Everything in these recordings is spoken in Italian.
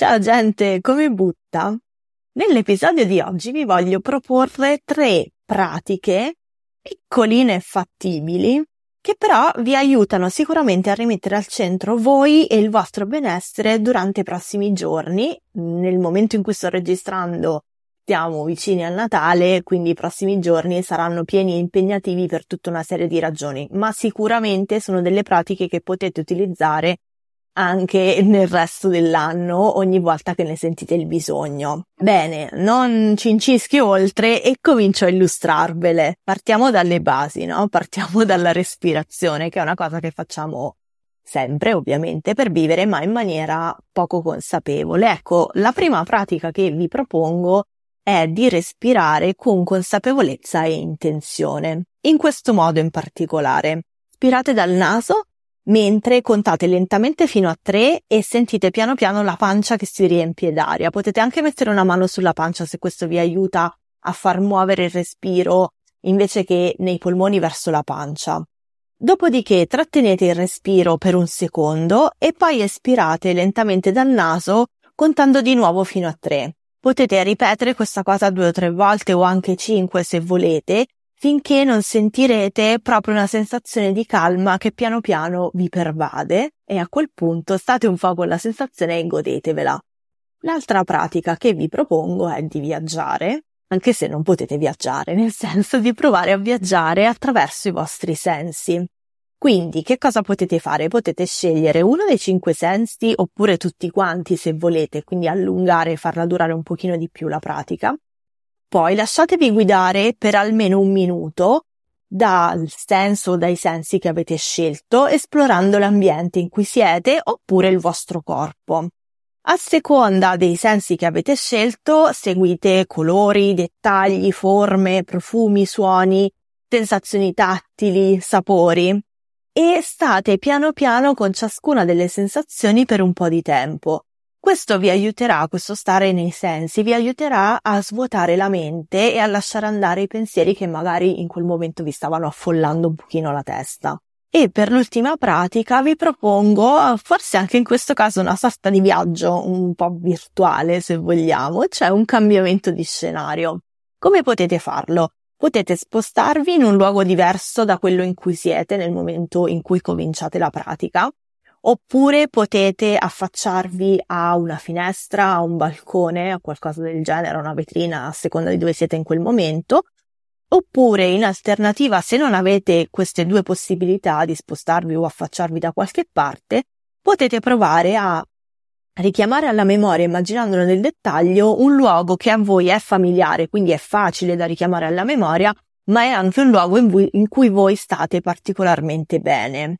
Ciao gente, come butta? Nell'episodio di oggi vi voglio proporre tre pratiche piccoline e fattibili che però vi aiutano sicuramente a rimettere al centro voi e il vostro benessere durante i prossimi giorni. Nel momento in cui sto registrando siamo vicini al Natale, quindi i prossimi giorni saranno pieni e impegnativi per tutta una serie di ragioni, ma sicuramente sono delle pratiche che potete utilizzare anche nel resto dell'anno ogni volta che ne sentite il bisogno. Bene, non ci incischi oltre e comincio a illustrarvele. Partiamo dalle basi, no? Partiamo dalla respirazione, che è una cosa che facciamo sempre ovviamente per vivere, ma in maniera poco consapevole. Ecco, la prima pratica che vi propongo è di respirare con consapevolezza e intenzione. In questo modo in particolare. Spirate dal naso mentre contate lentamente fino a tre e sentite piano piano la pancia che si riempie d'aria. Potete anche mettere una mano sulla pancia se questo vi aiuta a far muovere il respiro invece che nei polmoni verso la pancia. Dopodiché trattenete il respiro per un secondo e poi espirate lentamente dal naso contando di nuovo fino a tre. Potete ripetere questa cosa due o tre volte o anche cinque se volete finché non sentirete proprio una sensazione di calma che piano piano vi pervade e a quel punto state un po' con la sensazione e godetevela. L'altra pratica che vi propongo è di viaggiare, anche se non potete viaggiare, nel senso di provare a viaggiare attraverso i vostri sensi. Quindi che cosa potete fare? Potete scegliere uno dei cinque sensi oppure tutti quanti se volete, quindi allungare e farla durare un pochino di più la pratica poi lasciatevi guidare per almeno un minuto dal senso o dai sensi che avete scelto, esplorando l'ambiente in cui siete oppure il vostro corpo. A seconda dei sensi che avete scelto, seguite colori, dettagli, forme, profumi, suoni, sensazioni tattili, sapori e state piano piano con ciascuna delle sensazioni per un po' di tempo. Questo vi aiuterà, questo stare nei sensi, vi aiuterà a svuotare la mente e a lasciare andare i pensieri che magari in quel momento vi stavano affollando un pochino la testa. E per l'ultima pratica vi propongo, forse anche in questo caso, una sorta di viaggio un po' virtuale, se vogliamo, cioè un cambiamento di scenario. Come potete farlo? Potete spostarvi in un luogo diverso da quello in cui siete nel momento in cui cominciate la pratica oppure potete affacciarvi a una finestra, a un balcone, a qualcosa del genere, a una vetrina, a seconda di dove siete in quel momento, oppure in alternativa, se non avete queste due possibilità di spostarvi o affacciarvi da qualche parte, potete provare a richiamare alla memoria, immaginandolo nel dettaglio, un luogo che a voi è familiare, quindi è facile da richiamare alla memoria, ma è anche un luogo in, cui voi state particolarmente bene.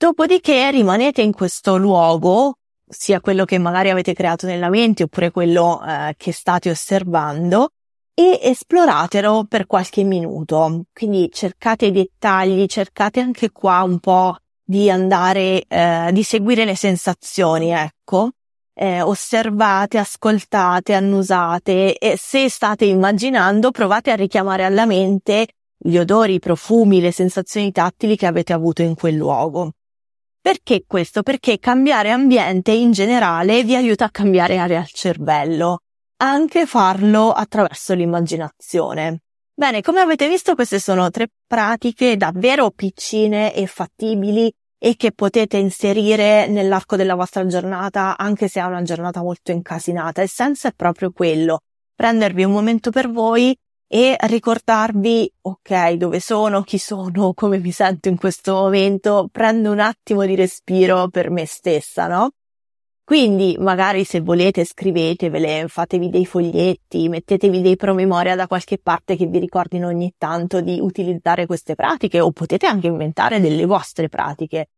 Dopodiché rimanete in questo luogo, sia quello che magari avete creato nella mente oppure quello eh, che state osservando, e esploratelo per qualche minuto. Quindi cercate i dettagli, cercate anche qua un po' di andare, eh, di seguire le sensazioni, ecco. Eh, osservate, ascoltate, annusate e se state immaginando provate a richiamare alla mente gli odori, i profumi, le sensazioni tattili che avete avuto in quel luogo. Perché questo? Perché cambiare ambiente in generale vi aiuta a cambiare area al cervello, anche farlo attraverso l'immaginazione. Bene, come avete visto queste sono tre pratiche davvero piccine e fattibili e che potete inserire nell'arco della vostra giornata anche se è una giornata molto incasinata. Il senso è proprio quello, prendervi un momento per voi e ricordarvi, ok, dove sono, chi sono, come mi sento in questo momento, prendo un attimo di respiro per me stessa, no? Quindi magari se volete scrivetevele, fatevi dei foglietti, mettetevi dei promemoria da qualche parte che vi ricordino ogni tanto di utilizzare queste pratiche o potete anche inventare delle vostre pratiche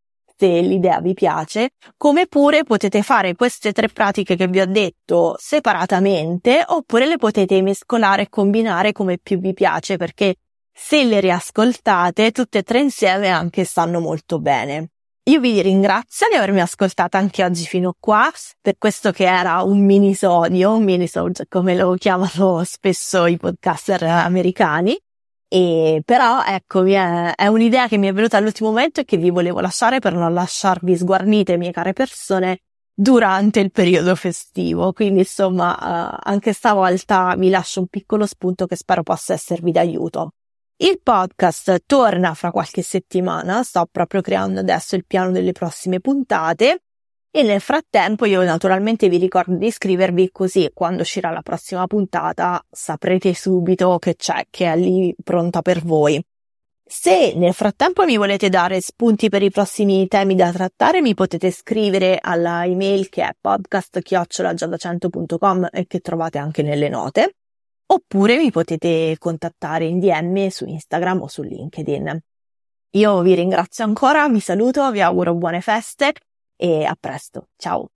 se l'idea vi piace, come pure potete fare queste tre pratiche che vi ho detto separatamente oppure le potete mescolare e combinare come più vi piace perché se le riascoltate tutte e tre insieme anche stanno molto bene. Io vi ringrazio di avermi ascoltata anche oggi fino qua per questo che era un minisodio, un minisode come lo chiamano spesso i podcaster americani. E però ecco, è, è un'idea che mi è venuta all'ultimo momento e che vi volevo lasciare per non lasciarvi sguarnite, mie care persone, durante il periodo festivo. Quindi insomma, uh, anche stavolta vi lascio un piccolo spunto che spero possa esservi d'aiuto. Il podcast torna fra qualche settimana, sto proprio creando adesso il piano delle prossime puntate e nel frattempo io naturalmente vi ricordo di iscrivervi così quando uscirà la prossima puntata saprete subito che c'è, che è lì pronta per voi. Se nel frattempo mi volete dare spunti per i prossimi temi da trattare, mi potete scrivere alla email che è podcast-giadacento.com e che trovate anche nelle note oppure mi potete contattare in DM su Instagram o su LinkedIn. Io vi ringrazio ancora, vi saluto, vi auguro buone feste e a presto. Ciao!